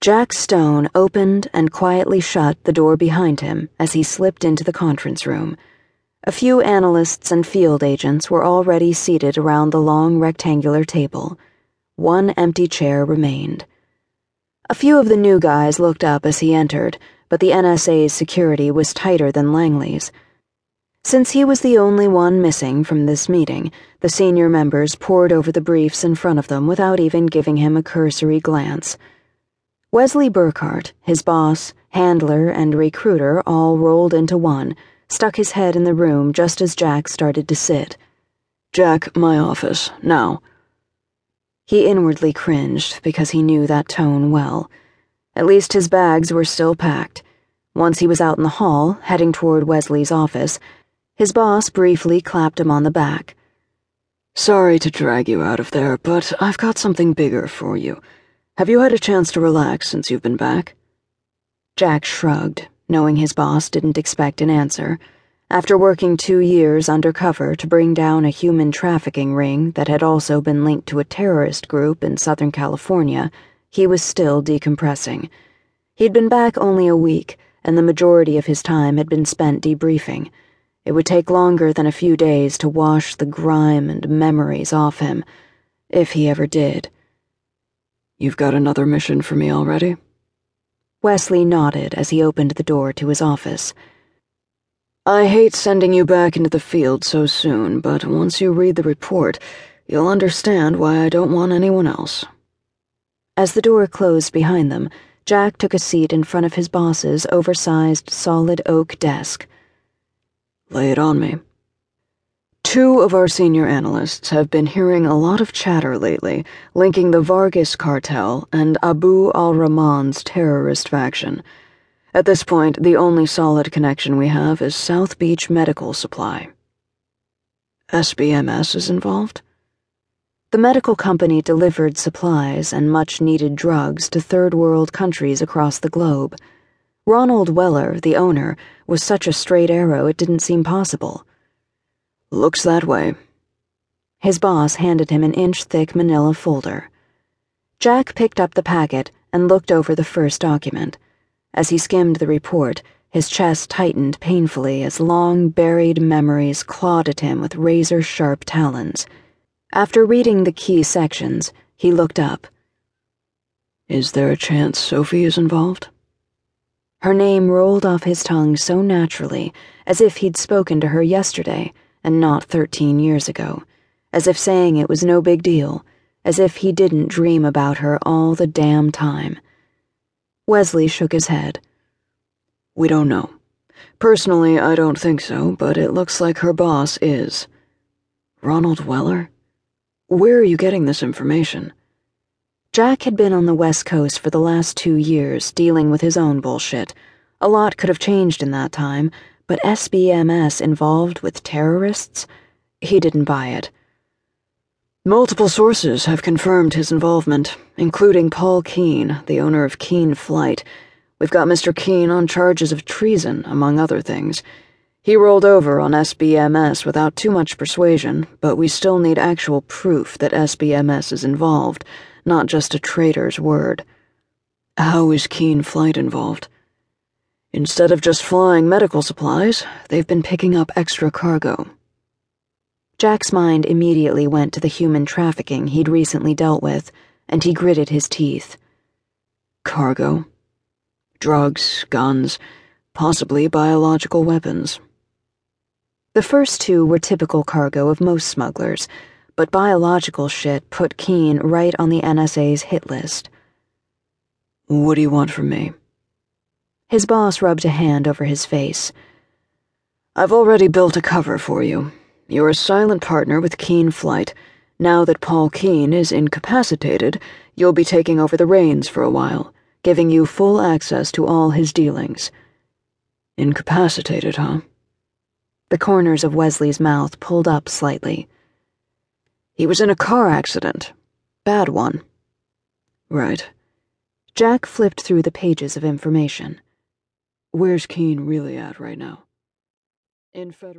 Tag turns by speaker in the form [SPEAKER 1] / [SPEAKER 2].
[SPEAKER 1] Jack Stone opened and quietly shut the door behind him as he slipped into the conference room. A few analysts and field agents were already seated around the long rectangular table. One empty chair remained. A few of the new guys looked up as he entered, but the NSA's security was tighter than Langley's. Since he was the only one missing from this meeting, the senior members pored over the briefs in front of them without even giving him a cursory glance. Wesley Burkhart, his boss, handler, and recruiter all rolled into one, stuck his head in the room just as Jack started to sit.
[SPEAKER 2] Jack, my office, now.
[SPEAKER 1] He inwardly cringed because he knew that tone well. At least his bags were still packed. Once he was out in the hall, heading toward Wesley's office, his boss briefly clapped him on the back.
[SPEAKER 2] Sorry to drag you out of there, but I've got something bigger for you. Have you had a chance to relax since you've been back?
[SPEAKER 1] Jack shrugged, knowing his boss didn't expect an answer. After working two years undercover to bring down a human trafficking ring that had also been linked to a terrorist group in Southern California, he was still decompressing. He'd been back only a week, and the majority of his time had been spent debriefing. It would take longer than a few days to wash the grime and memories off him, if he ever did.
[SPEAKER 2] You've got another mission for me already?
[SPEAKER 1] Wesley nodded as he opened the door to his office.
[SPEAKER 2] I hate sending you back into the field so soon, but once you read the report, you'll understand why I don't want anyone else.
[SPEAKER 1] As the door closed behind them, Jack took a seat in front of his boss's oversized solid oak desk.
[SPEAKER 2] Lay it on me. Two of our senior analysts have been hearing a lot of chatter lately linking the Vargas cartel and Abu al Rahman's terrorist faction. At this point, the only solid connection we have is South Beach Medical Supply. SBMS is involved?
[SPEAKER 1] The medical company delivered supplies and much needed drugs to third world countries across the globe. Ronald Weller, the owner, was such a straight arrow it didn't seem possible.
[SPEAKER 2] Looks that way.
[SPEAKER 1] His boss handed him an inch thick manila folder. Jack picked up the packet and looked over the first document. As he skimmed the report, his chest tightened painfully as long buried memories clawed at him with razor sharp talons. After reading the key sections, he looked up.
[SPEAKER 2] Is there a chance Sophie is involved?
[SPEAKER 1] Her name rolled off his tongue so naturally, as if he'd spoken to her yesterday and not 13 years ago, as if saying it was no big deal, as if he didn't dream about her all the damn time. Wesley shook his head.
[SPEAKER 2] We don't know. Personally, I don't think so, but it looks like her boss is. Ronald Weller? Where are you getting this information?
[SPEAKER 1] Jack had been on the West Coast for the last two years dealing with his own bullshit. A lot could have changed in that time, but SBMS involved with terrorists? He didn't buy it.
[SPEAKER 2] Multiple sources have confirmed his involvement, including Paul Keene, the owner of Keene Flight. We've got Mr. Keene on charges of treason, among other things. He rolled over on SBMS without too much persuasion, but we still need actual proof that SBMS is involved, not just a traitor's word. How is Keene Flight involved? Instead of just flying medical supplies, they've been picking up extra cargo.
[SPEAKER 1] Jack's mind immediately went to the human trafficking he'd recently dealt with, and he gritted his teeth.
[SPEAKER 2] Cargo. Drugs, guns, possibly biological weapons.
[SPEAKER 1] The first two were typical cargo of most smugglers, but biological shit put Keene right on the NSA's hit list.
[SPEAKER 2] What do you want from me?
[SPEAKER 1] His boss rubbed a hand over his face.
[SPEAKER 2] I've already built a cover for you. You're a silent partner with Keene Flight. Now that Paul Keene is incapacitated, you'll be taking over the reins for a while, giving you full access to all his dealings. Incapacitated, huh?
[SPEAKER 1] The corners of Wesley's mouth pulled up slightly.
[SPEAKER 2] He was in a car accident. Bad one. Right.
[SPEAKER 1] Jack flipped through the pages of information.
[SPEAKER 2] Where's Keene really at right now?
[SPEAKER 3] In federal